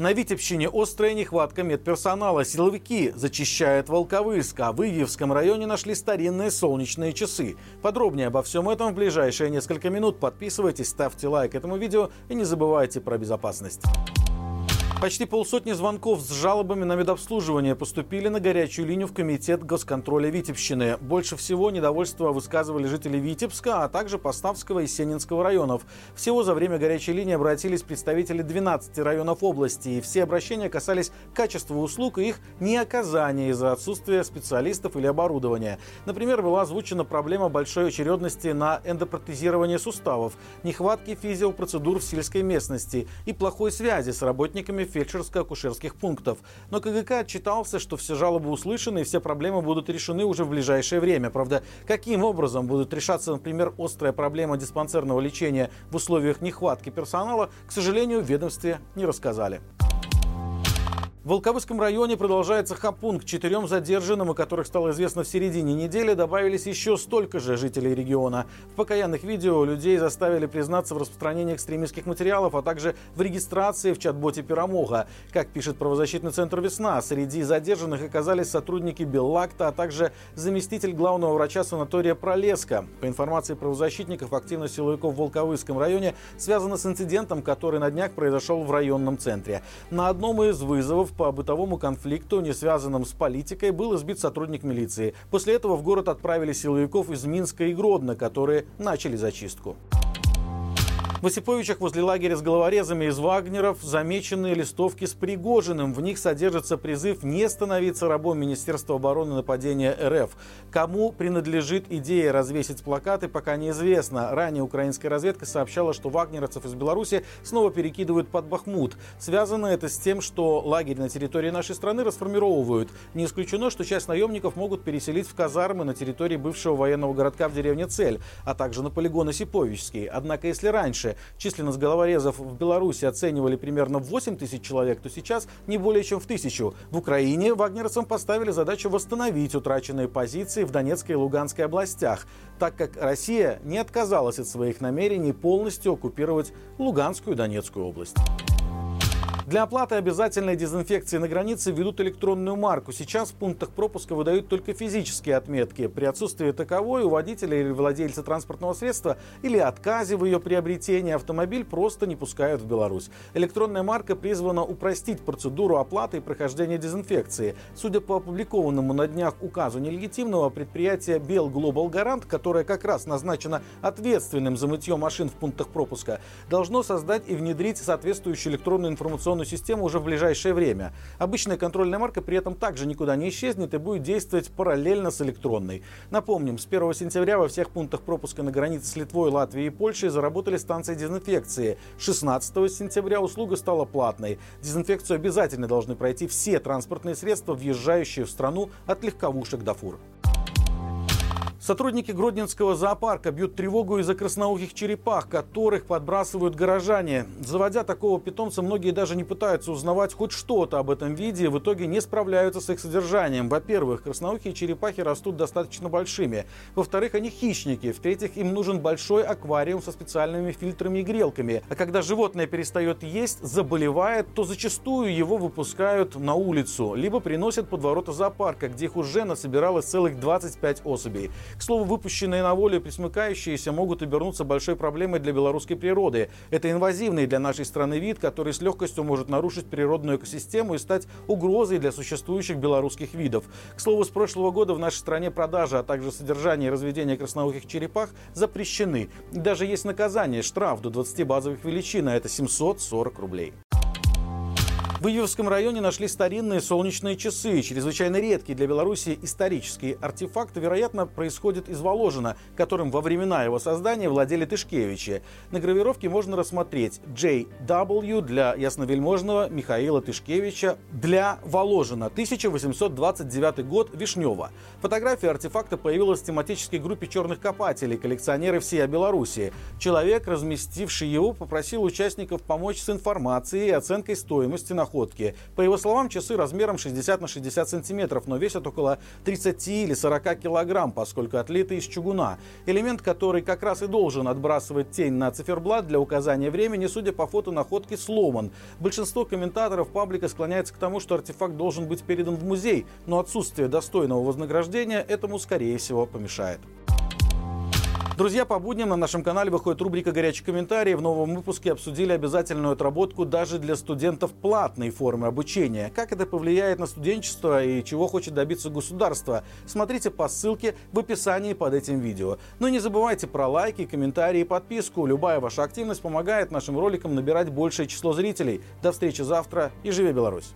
На Витебщине острая нехватка медперсонала. Силовики зачищают Волковыск, а в Ивьевском районе нашли старинные солнечные часы. Подробнее обо всем этом в ближайшие несколько минут. Подписывайтесь, ставьте лайк этому видео и не забывайте про безопасность. Почти полсотни звонков с жалобами на медобслуживание поступили на горячую линию в Комитет госконтроля Витебщины. Больше всего недовольство высказывали жители Витебска, а также Поставского и Сенинского районов. Всего за время горячей линии обратились представители 12 районов области, и все обращения касались качества услуг и их неоказания из-за отсутствия специалистов или оборудования. Например, была озвучена проблема большой очередности на эндопротезирование суставов, нехватки физиопроцедур в сельской местности и плохой связи с работниками фельдшерско-акушерских пунктов. Но КГК отчитался, что все жалобы услышаны и все проблемы будут решены уже в ближайшее время. Правда, каким образом будут решаться, например, острая проблема диспансерного лечения в условиях нехватки персонала, к сожалению, в ведомстве не рассказали. В Волковыском районе продолжается хапунг. Четырем задержанным, о которых стало известно в середине недели, добавились еще столько же жителей региона. В покаянных видео людей заставили признаться в распространении экстремистских материалов, а также в регистрации в чат-боте Пирамога. Как пишет правозащитный центр «Весна», среди задержанных оказались сотрудники Беллакта, а также заместитель главного врача санатория Пролеска. По информации правозащитников, активность силовиков в Волковыском районе связана с инцидентом, который на днях произошел в районном центре. На одном из вызовов по бытовому конфликту, не связанном с политикой, был избит сотрудник милиции. После этого в город отправили силовиков из Минска и Гродно, которые начали зачистку. В Осиповичах возле лагеря с головорезами из Вагнеров замечены листовки с Пригожиным. В них содержится призыв не становиться рабом Министерства обороны нападения РФ. Кому принадлежит идея развесить плакаты, пока неизвестно. Ранее украинская разведка сообщала, что вагнеровцев из Беларуси снова перекидывают под Бахмут. Связано это с тем, что лагерь на территории нашей страны расформировывают. Не исключено, что часть наемников могут переселить в казармы на территории бывшего военного городка в деревне Цель, а также на полигон Осиповичский. Однако, если раньше раньше численность головорезов в Беларуси оценивали примерно в 8 тысяч человек, то сейчас не более чем в тысячу. В Украине вагнеровцам поставили задачу восстановить утраченные позиции в Донецкой и Луганской областях, так как Россия не отказалась от своих намерений полностью оккупировать Луганскую и Донецкую область. Для оплаты обязательной дезинфекции на границе ведут электронную марку. Сейчас в пунктах пропуска выдают только физические отметки. При отсутствии таковой у водителя или владельца транспортного средства или отказе в ее приобретении автомобиль просто не пускают в Беларусь. Электронная марка призвана упростить процедуру оплаты и прохождения дезинфекции. Судя по опубликованному на днях указу нелегитимного предприятия Бел Глобал Гарант, которое как раз назначено ответственным за мытье машин в пунктах пропуска, должно создать и внедрить соответствующую электронную информационную информационную систему уже в ближайшее время. Обычная контрольная марка при этом также никуда не исчезнет и будет действовать параллельно с электронной. Напомним, с 1 сентября во всех пунктах пропуска на границе с Литвой, Латвией и Польшей заработали станции дезинфекции. 16 сентября услуга стала платной. Дезинфекцию обязательно должны пройти все транспортные средства, въезжающие в страну от легковушек до фур. Сотрудники Гродненского зоопарка бьют тревогу из-за красноухих черепах, которых подбрасывают горожане. Заводя такого питомца, многие даже не пытаются узнавать хоть что-то об этом виде в итоге не справляются с их содержанием. Во-первых, красноухие черепахи растут достаточно большими. Во-вторых, они хищники. В-третьих, им нужен большой аквариум со специальными фильтрами и грелками. А когда животное перестает есть, заболевает, то зачастую его выпускают на улицу, либо приносят под ворота зоопарка, где их уже насобиралось целых 25 особей. К слову, выпущенные на волю присмыкающиеся могут обернуться большой проблемой для белорусской природы. Это инвазивный для нашей страны вид, который с легкостью может нарушить природную экосистему и стать угрозой для существующих белорусских видов. К слову, с прошлого года в нашей стране продажа, а также содержание и разведение красноухих черепах запрещены. даже есть наказание, штраф до 20 базовых величин, а это 740 рублей. В Ивьевском районе нашли старинные солнечные часы. Чрезвычайно редкий для Беларуси исторический артефакт, вероятно, происходит из Воложина, которым во времена его создания владели Тышкевичи. На гравировке можно рассмотреть JW для ясновельможного Михаила Тышкевича для Воложина, 1829 год, Вишнева. Фотография артефакта появилась в тематической группе черных копателей, коллекционеры всей Беларуси. Человек, разместивший его, попросил участников помочь с информацией и оценкой стоимости находки находки. По его словам, часы размером 60 на 60 сантиметров, но весят около 30 или 40 килограмм, поскольку отлиты из чугуна. Элемент, который как раз и должен отбрасывать тень на циферблат для указания времени, судя по фото находки, сломан. Большинство комментаторов паблика склоняется к тому, что артефакт должен быть передан в музей, но отсутствие достойного вознаграждения этому, скорее всего, помешает. Друзья, по будням на нашем канале выходит рубрика «Горячие комментарии». В новом выпуске обсудили обязательную отработку даже для студентов платной формы обучения. Как это повлияет на студенчество и чего хочет добиться государство? Смотрите по ссылке в описании под этим видео. Но не забывайте про лайки, комментарии и подписку. Любая ваша активность помогает нашим роликам набирать большее число зрителей. До встречи завтра и живи Беларусь!